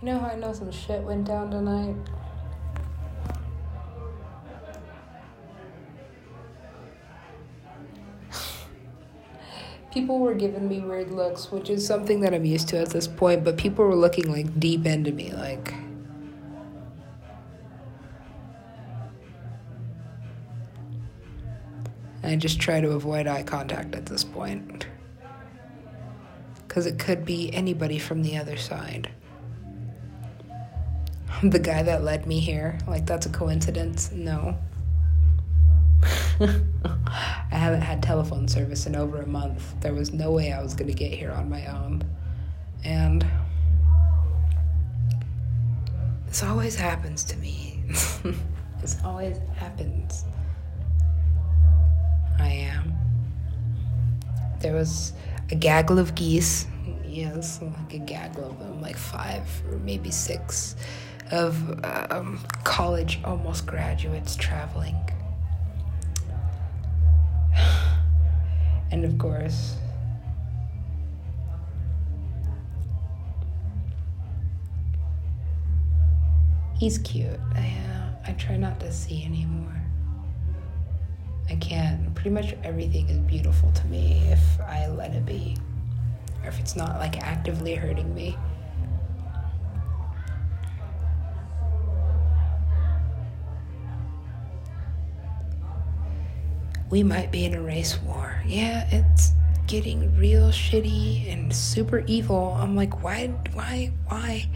You know how I know some shit went down tonight? people were giving me weird looks, which is something that I'm used to at this point, but people were looking like deep into me, like. I just try to avoid eye contact at this point. Because it could be anybody from the other side. The guy that led me here, like, that's a coincidence? No. I haven't had telephone service in over a month. There was no way I was going to get here on my own. And this always happens to me. this always happens. I am. There was a gaggle of geese. Yes, like a gaggle of them, like five or maybe six of um, college almost graduates traveling And of course, he's cute. I, uh, I try not to see anymore. I can't. Pretty much everything is beautiful to me if I let it be, or if it's not like actively hurting me. We might be in a race war. Yeah, it's getting real shitty and super evil. I'm like, why, why, why,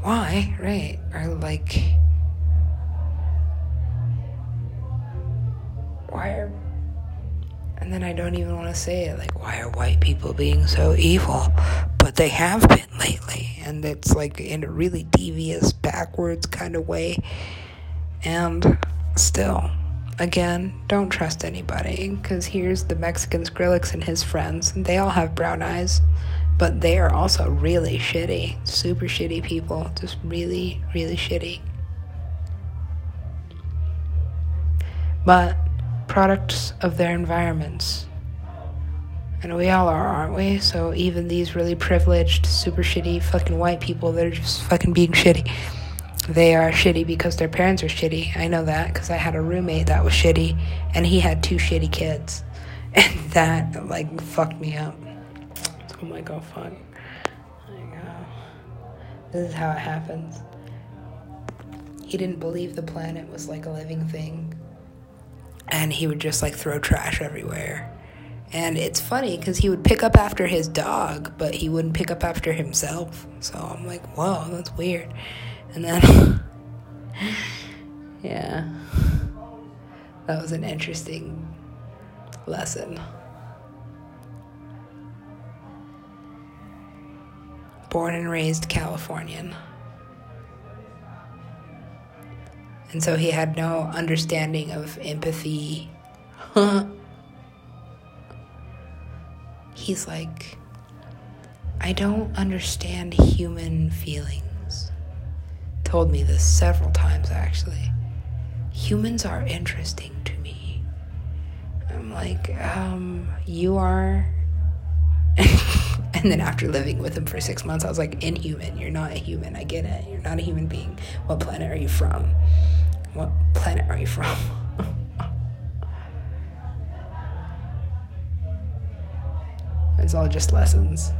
why, right? Or like, why are, and then I don't even want to say it, like, why are white people being so evil? But they have been lately, and it's like in a really devious, backwards kind of way. And still, Again, don't trust anybody, because here's the Mexican Skrillex and his friends. They all have brown eyes, but they are also really shitty. Super shitty people. Just really, really shitty. But products of their environments. And we all are, aren't we? So even these really privileged, super shitty fucking white people, they're just fucking being shitty they are shitty because their parents are shitty. I know that because I had a roommate that was shitty and he had two shitty kids. And that, like, fucked me up. So I'm like, oh, fuck. Like, oh, this is how it happens. He didn't believe the planet was like a living thing. And he would just, like, throw trash everywhere. And it's funny because he would pick up after his dog, but he wouldn't pick up after himself. So I'm like, whoa, that's weird. And then, yeah, that was an interesting lesson. Born and raised Californian. And so he had no understanding of empathy. He's like, I don't understand human feelings told me this several times actually. Humans are interesting to me. I'm like, um, you are. and then after living with him for six months, I was like, inhuman. You're not a human. I get it. You're not a human being. What planet are you from? What planet are you from? it's all just lessons.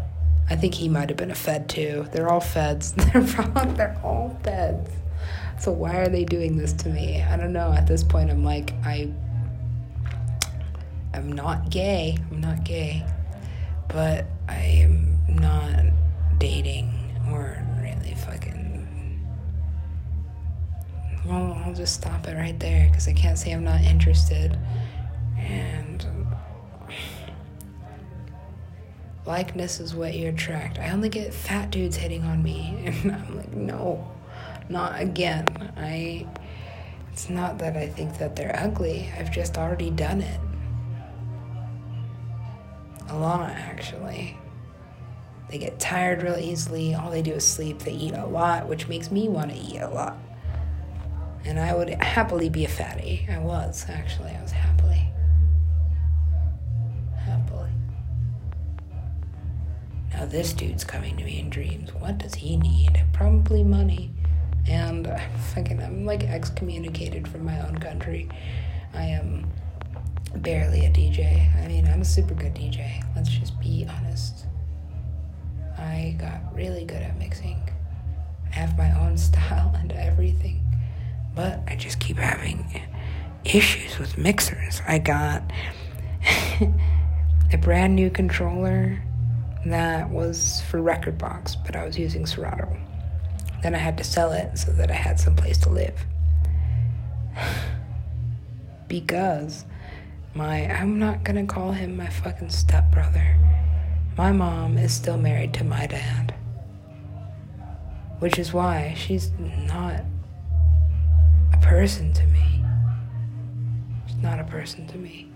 I think he might have been a Fed too. They're all Feds. They're probably, they're all Feds. So why are they doing this to me? I don't know. At this point, I'm like, I, I'm not gay. I'm not gay, but I am not dating or really fucking. Well, I'll just stop it right there because I can't say I'm not interested, and likeness is what you attract. I only get fat dudes hitting on me, and I'm like, no, not again. I. It's not that I think that they're ugly. I've just already done it. A lot, actually. They get tired real easily. All they do is sleep. They eat a lot, which makes me want to eat a lot. And I would happily be a fatty. I was, actually. I was happily. Now this dude's coming to me in dreams. What does he need? Probably money. And I'm fucking, I'm like excommunicated from my own country. I am barely a DJ. I mean, I'm a super good DJ. Let's just be honest. I got really good at mixing. I have my own style and everything. But I just keep having issues with mixers. I got a brand new controller that was for rekordbox, but I was using Serato. Then I had to sell it so that I had some place to live. because my I'm not gonna call him my fucking stepbrother. My mom is still married to my dad. Which is why she's not a person to me. She's not a person to me.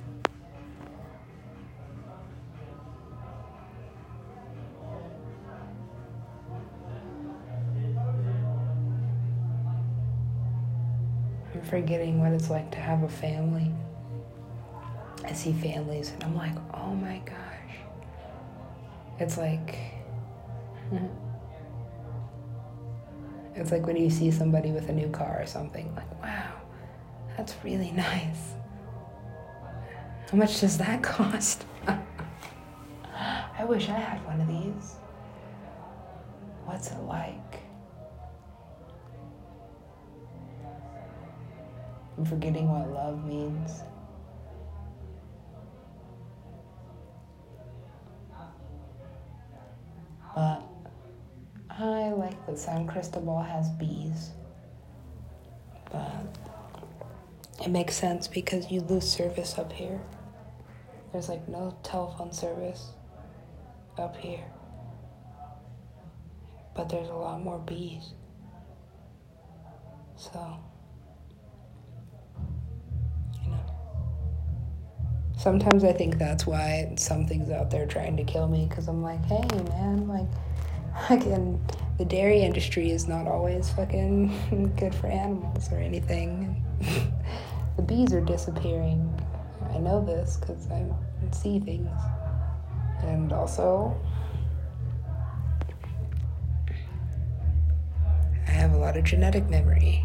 Forgetting what it's like to have a family. I see families and I'm like, oh my gosh. It's like, it's like when you see somebody with a new car or something, like, wow, that's really nice. How much does that cost? I wish I had one of these. What's it like? I'm forgetting what love means. But I like that San Cristobal has bees. But it makes sense because you lose service up here. There's like no telephone service up here. But there's a lot more bees. So, Sometimes I think that's why something's out there trying to kill me because I'm like, hey man, like, fucking, the dairy industry is not always fucking good for animals or anything. the bees are disappearing. I know this because I see things. And also, I have a lot of genetic memory.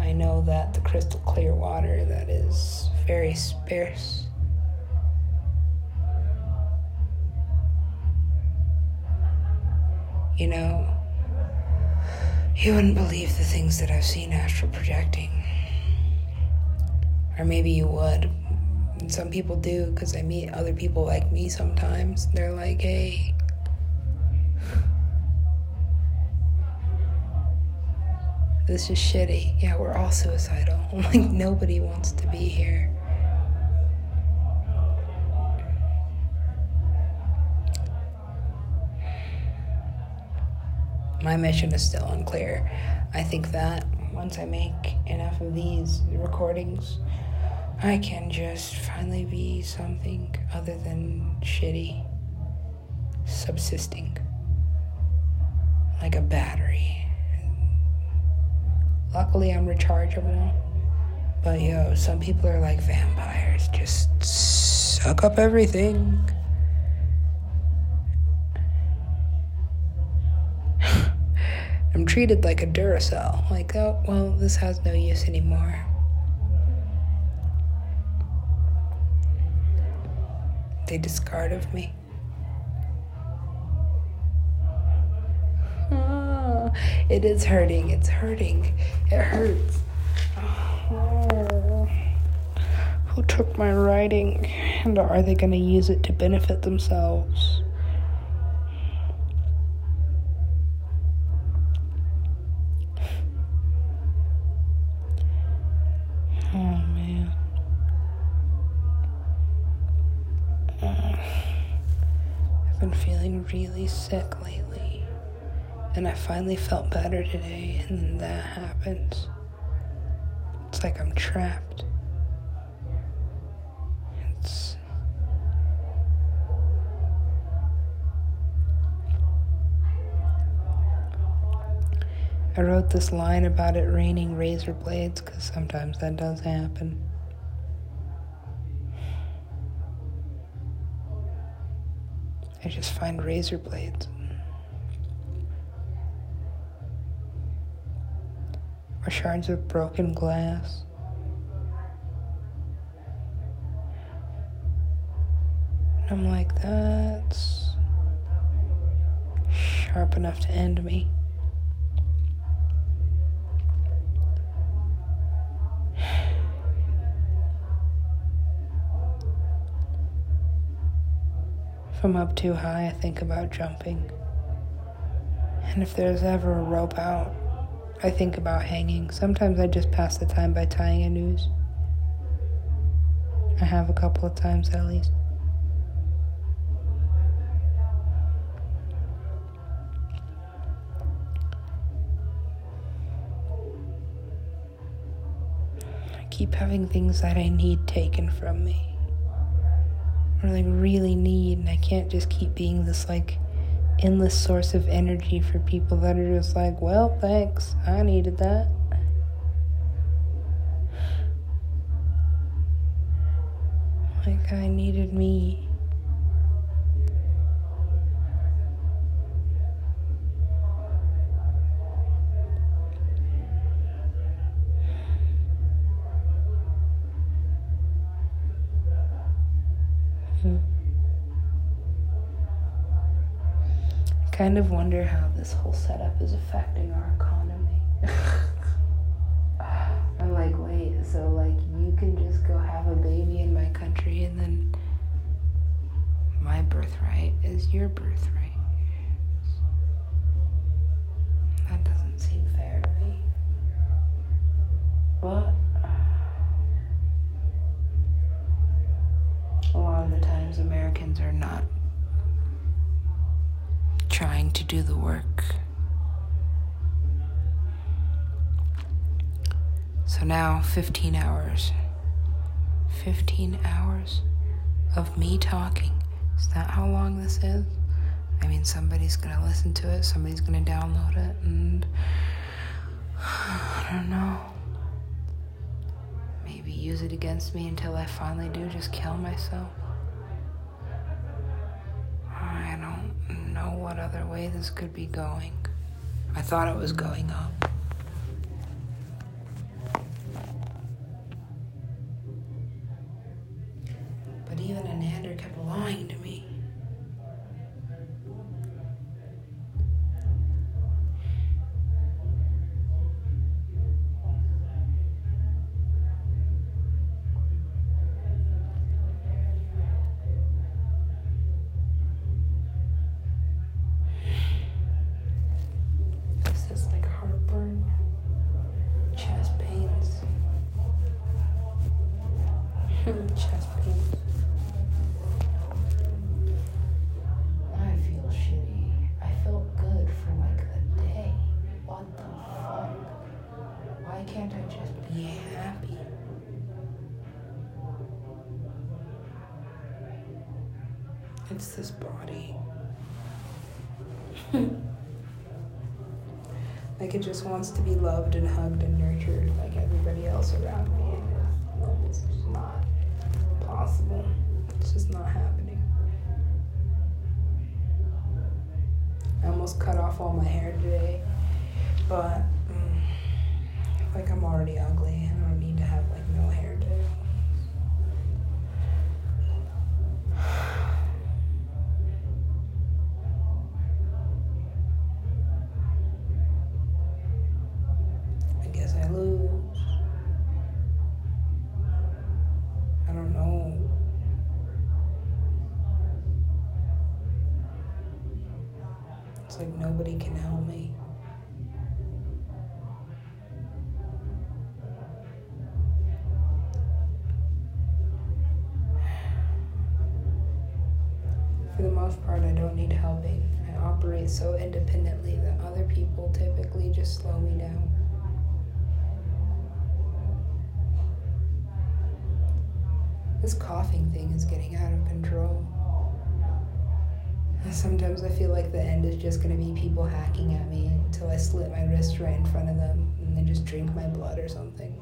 I know that the crystal clear water that is very sparse. You know, you wouldn't believe the things that I've seen astral projecting. Or maybe you would. And some people do because I meet other people like me sometimes. They're like, hey, this is shitty. Yeah, we're all suicidal. Like, nobody wants to be here. My mission is still unclear. I think that once I make enough of these recordings, I can just finally be something other than shitty, subsisting, like a battery. Luckily, I'm rechargeable. But yo, some people are like vampires, just suck up everything. I'm treated like a Duracell. Like, oh, well, this has no use anymore. they discard of me. Oh, it is hurting. It's hurting. It hurts. Who took my writing? And are they going to use it to benefit themselves? Oh man. I've been feeling really sick lately. And I finally felt better today, and then that happens. It's like I'm trapped. It's. I wrote this line about it raining razor blades because sometimes that does happen. I just find razor blades. Or shards of broken glass. And I'm like, that's sharp enough to end me. If I'm up too high, I think about jumping. And if there's ever a rope out, I think about hanging. Sometimes I just pass the time by tying a noose. I have a couple of times at least. I keep having things that I need taken from me or like really need and I can't just keep being this like endless source of energy for people that are just like, well, thanks. I needed that. Like I needed me. Kind of wonder how this whole setup is affecting our economy. I'm like, wait, so like you can just go have a baby in my country and then my birthright is your birthright. Do the work. So now 15 hours. 15 hours of me talking. Is that how long this is? I mean, somebody's gonna listen to it, somebody's gonna download it, and I don't know. Maybe use it against me until I finally do just kill myself. Way this could be going. I thought it was going up. It's this body. like it just wants to be loved and hugged and nurtured like everybody else around me. And it's just not possible. It's just not happening. I almost cut off all my hair today, but mm, like I'm already ugly. Like nobody can help me. For the most part, I don't need helping. I operate so independently that other people typically just slow me down. This coughing thing is getting out of control. Sometimes I feel like the end is just gonna be people hacking at me until I slit my wrist right in front of them and then just drink my blood or something.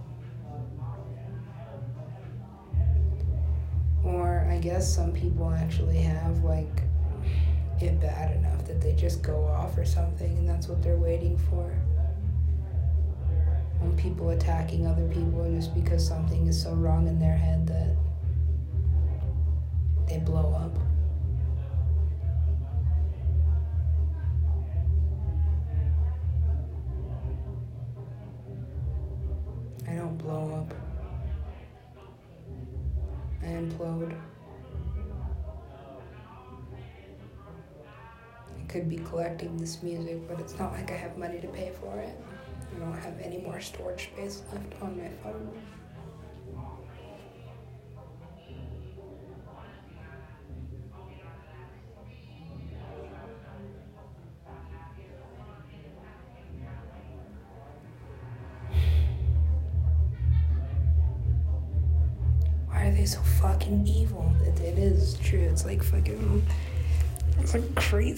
Or I guess some people actually have like it bad enough that they just go off or something, and that's what they're waiting for. When people attacking other people just because something is so wrong in their head that they blow up. Collecting this music, but it's not like I have money to pay for it. I don't have any more storage space left on my phone.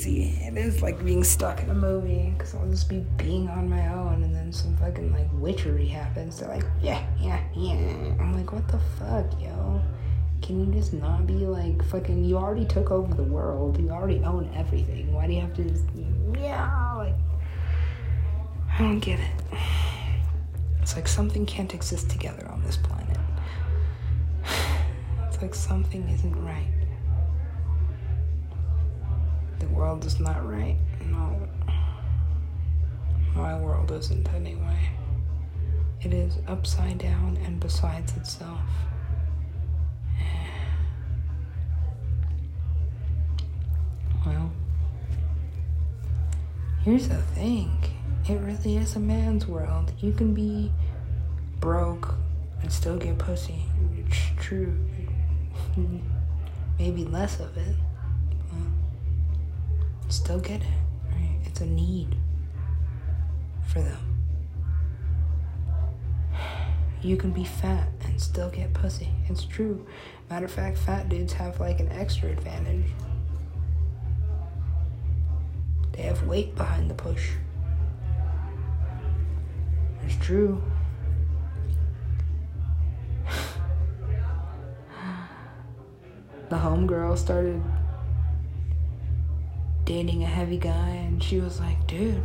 Crazy. It is like being stuck in a movie because I'll just be being on my own and then some fucking like witchery happens. They're like, yeah, yeah, yeah. I'm like, what the fuck, yo? Can you just not be like fucking? You already took over the world. You already own everything. Why do you have to just, yeah, like. I don't get it. It's like something can't exist together on this planet. It's like something isn't right. The world is not right. No. My world isn't anyway. It is upside down and besides itself. Well, here's the thing it really is a man's world. You can be broke and still get pussy. It's true. Maybe less of it. Still get it. Right? It's a need for them. You can be fat and still get pussy. It's true. Matter of fact, fat dudes have like an extra advantage. They have weight behind the push. It's true. the homegirl started dating a heavy guy, and she was like, dude,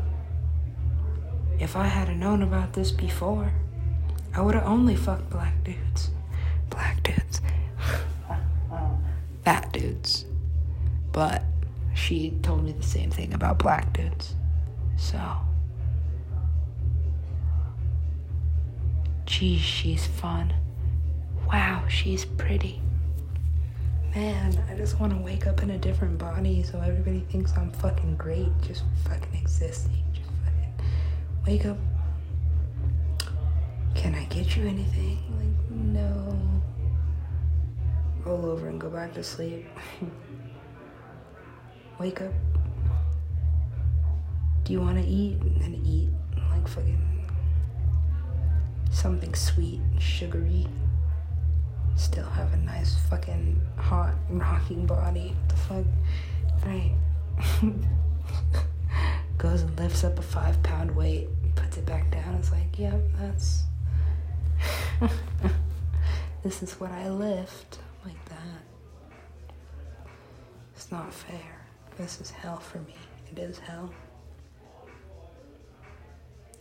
if I had known about this before, I would have only fucked black dudes. Black dudes. Fat dudes. But she told me the same thing about black dudes. So. Geez, she's fun. Wow, she's pretty. Man, I just want to wake up in a different body so everybody thinks I'm fucking great. Just fucking existing. Just fucking wake up. Can I get you anything? Like, no. Roll over and go back to sleep. wake up. Do you want to eat? And eat. Like fucking something sweet, sugary. Still have a nice fucking hot rocking body. What the fuck? Right. Goes and lifts up a five pound weight, puts it back down. It's like, yep, that's. this is what I lift. Like that. It's not fair. This is hell for me. It is hell.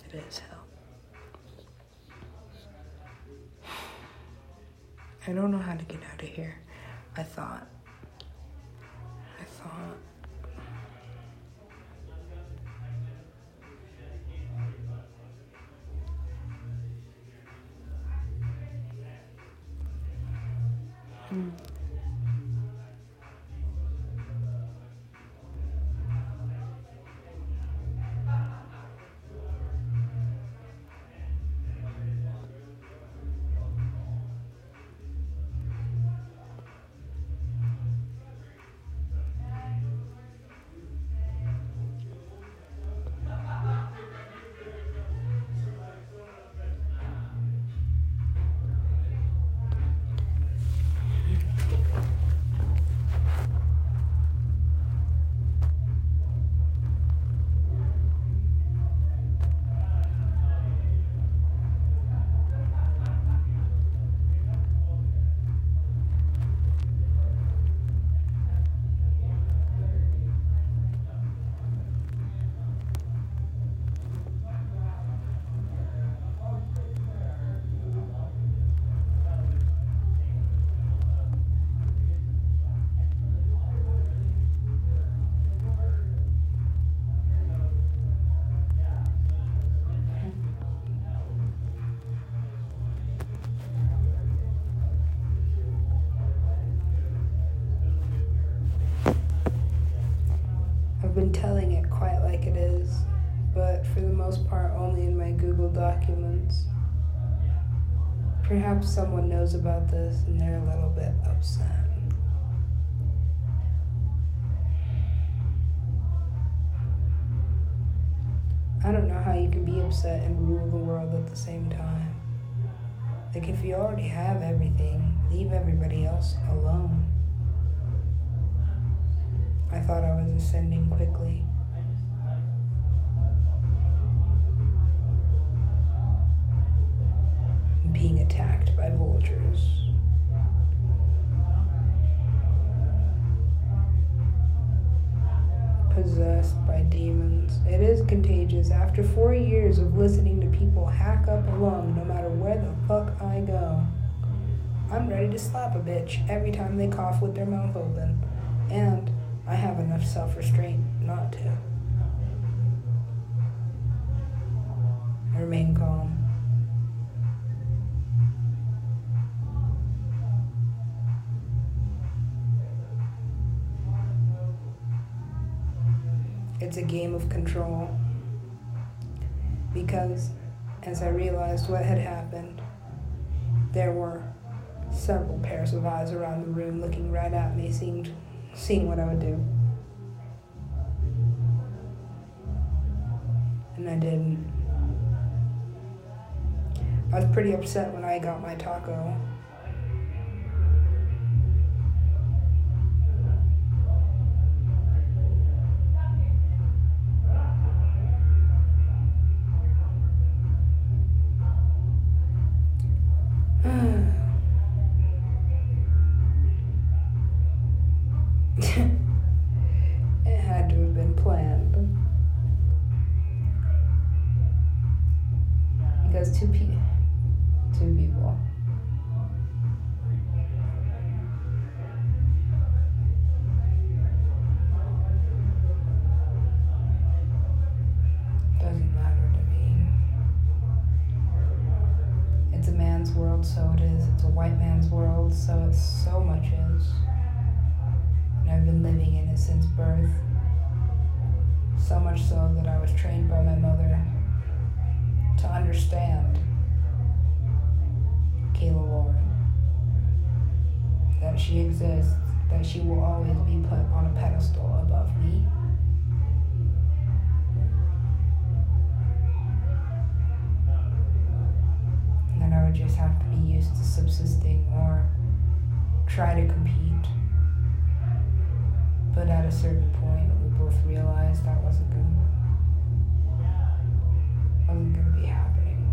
It is hell. I don't know how to get out of here. I thought. I thought. Hmm. Most part only in my Google documents. Perhaps someone knows about this and they're a little bit upset. I don't know how you can be upset and rule the world at the same time. Like, if you already have everything, leave everybody else alone. I thought I was ascending quickly. Vultures. Possessed by demons. It is contagious. After four years of listening to people hack up a lung no matter where the fuck I go, I'm ready to slap a bitch every time they cough with their mouth open. And I have enough self restraint not to. I remain calm. It's a game of control. Because as I realized what had happened, there were several pairs of eyes around the room looking right at me, seeing what I would do. And I didn't. I was pretty upset when I got my taco. White man's world, so it so much is and I've been living in it since birth. So much so that I was trained by my mother to understand Kayla Warren. That she exists, that she will always be put on a pedestal above me. And then I would just have to be used to subsisting or try to compete. But at a certain point, we both realized that wasn't going wasn't going to be happening.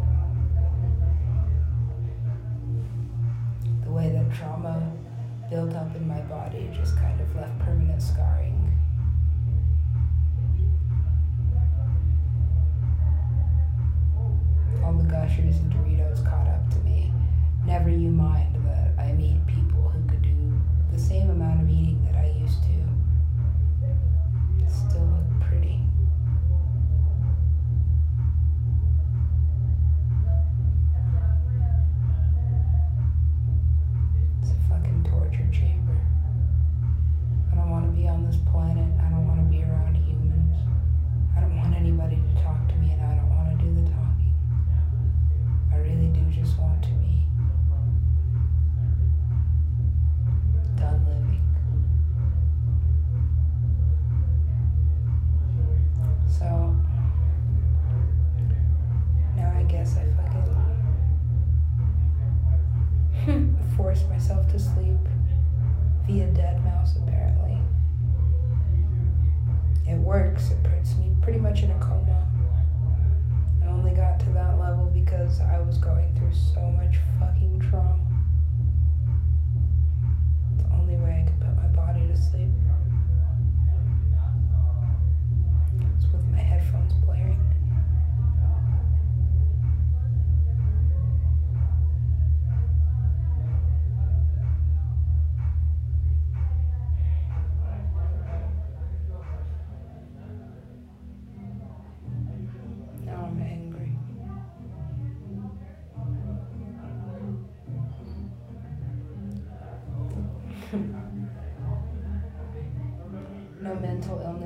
The way that trauma built up in my body just kind of left permanent scarring. All the gushers and Doritos caught up to me. Never you mind that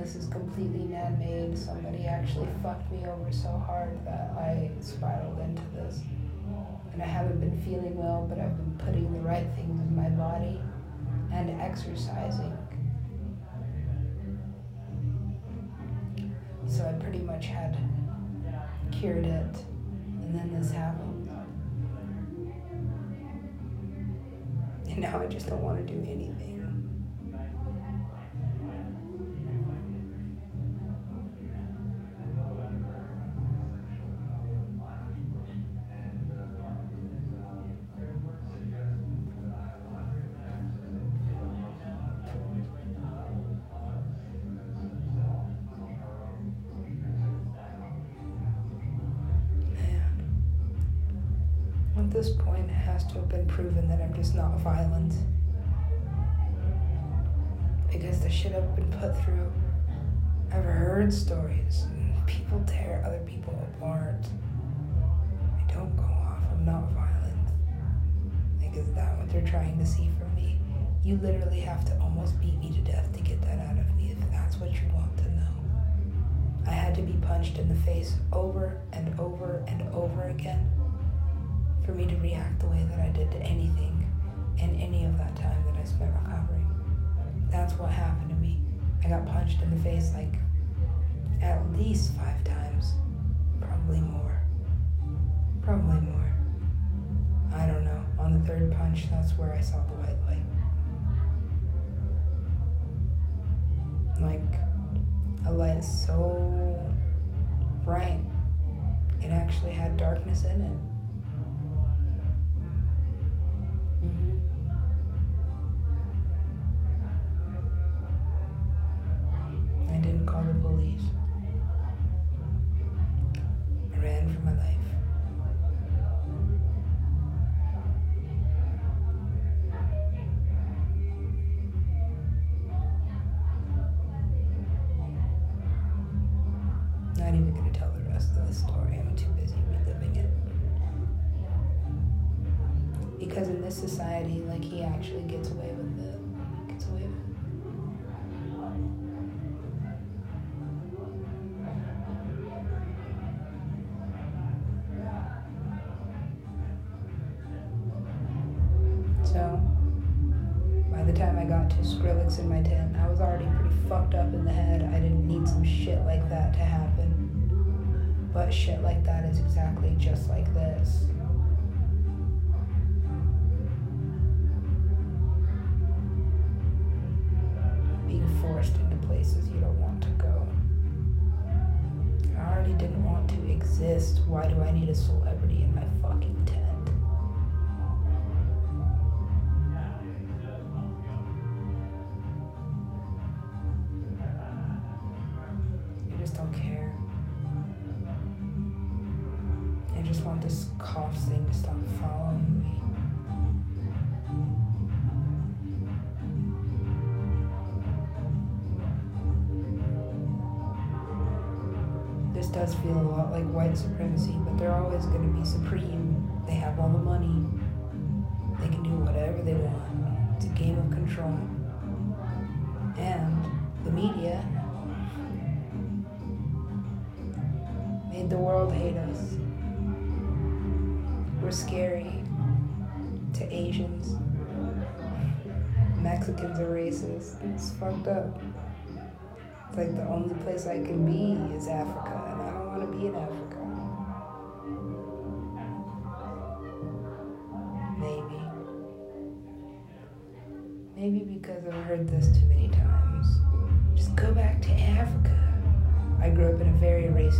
illness is completely man made. Somebody actually fucked me over so hard that I spiraled into this. And I haven't been feeling well, but I've been putting the right things in my body and exercising. So I pretty much had cured it, and then this happened. And now I just don't want to do anything. This point, it has to have been proven that I'm just not violent. Because the shit I've been put through, I've heard stories. People tear other people apart. I don't go off. I'm not violent. Like, is that what they're trying to see from me? You literally have to almost beat me to death to get that out of me if that's what you want to know. I had to be punched in the face over and over and over again for me to react the way that I did to anything and any of that time that I spent recovering. That's what happened to me. I got punched in the face like at least five times, probably more. Probably more. I don't know. On the third punch, that's where I saw the white light. Like a light so bright, it actually had darkness in it. Fucked up in the head. I didn't need some shit like that to happen. But shit like that is exactly just like this. Being forced into places you don't want to go. I already didn't want to exist. Why do I need a celebrity in my fucking tent? Always going to be supreme. They have all the money. They can do whatever they want. It's a game of control. And the media made the world hate us. We're scary to Asians. Mexicans are racist. It's fucked up. It's like the only place I can be is Africa, and I don't want to be in Africa.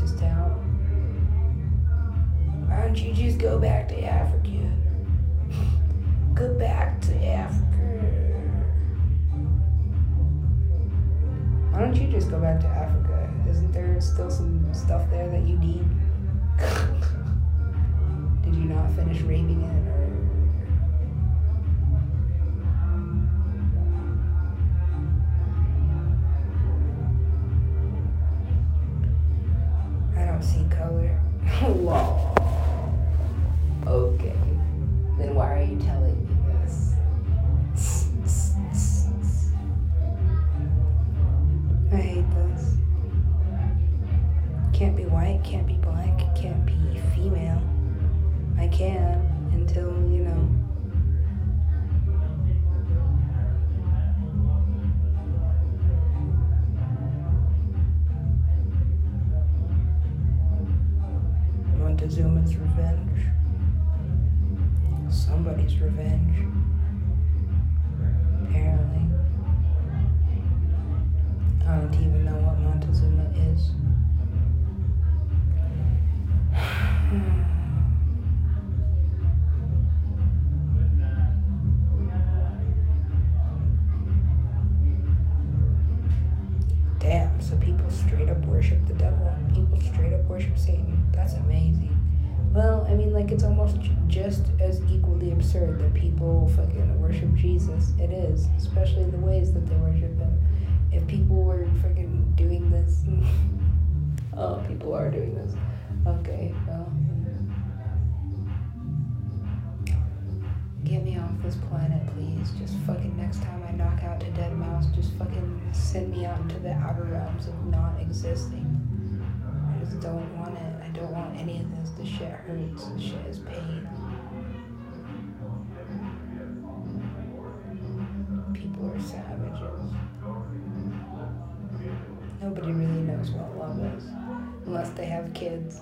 Very I don't see color. Lol. Damn, so people straight up worship the devil. People straight up worship Satan. That's amazing. Well, I mean, like, it's almost just as equally absurd that people fucking worship Jesus. It is, especially the ways that they worship him. If people were fucking doing this. oh, people are doing this. Okay, well. Get me off this planet, please. Just fucking next time I knock out a dead mouse, just fucking send me out into the outer realms of not existing. I just don't want it. I don't want any of this. This shit hurts. This shit is pain. People are savages. Nobody really knows what love is unless they have kids.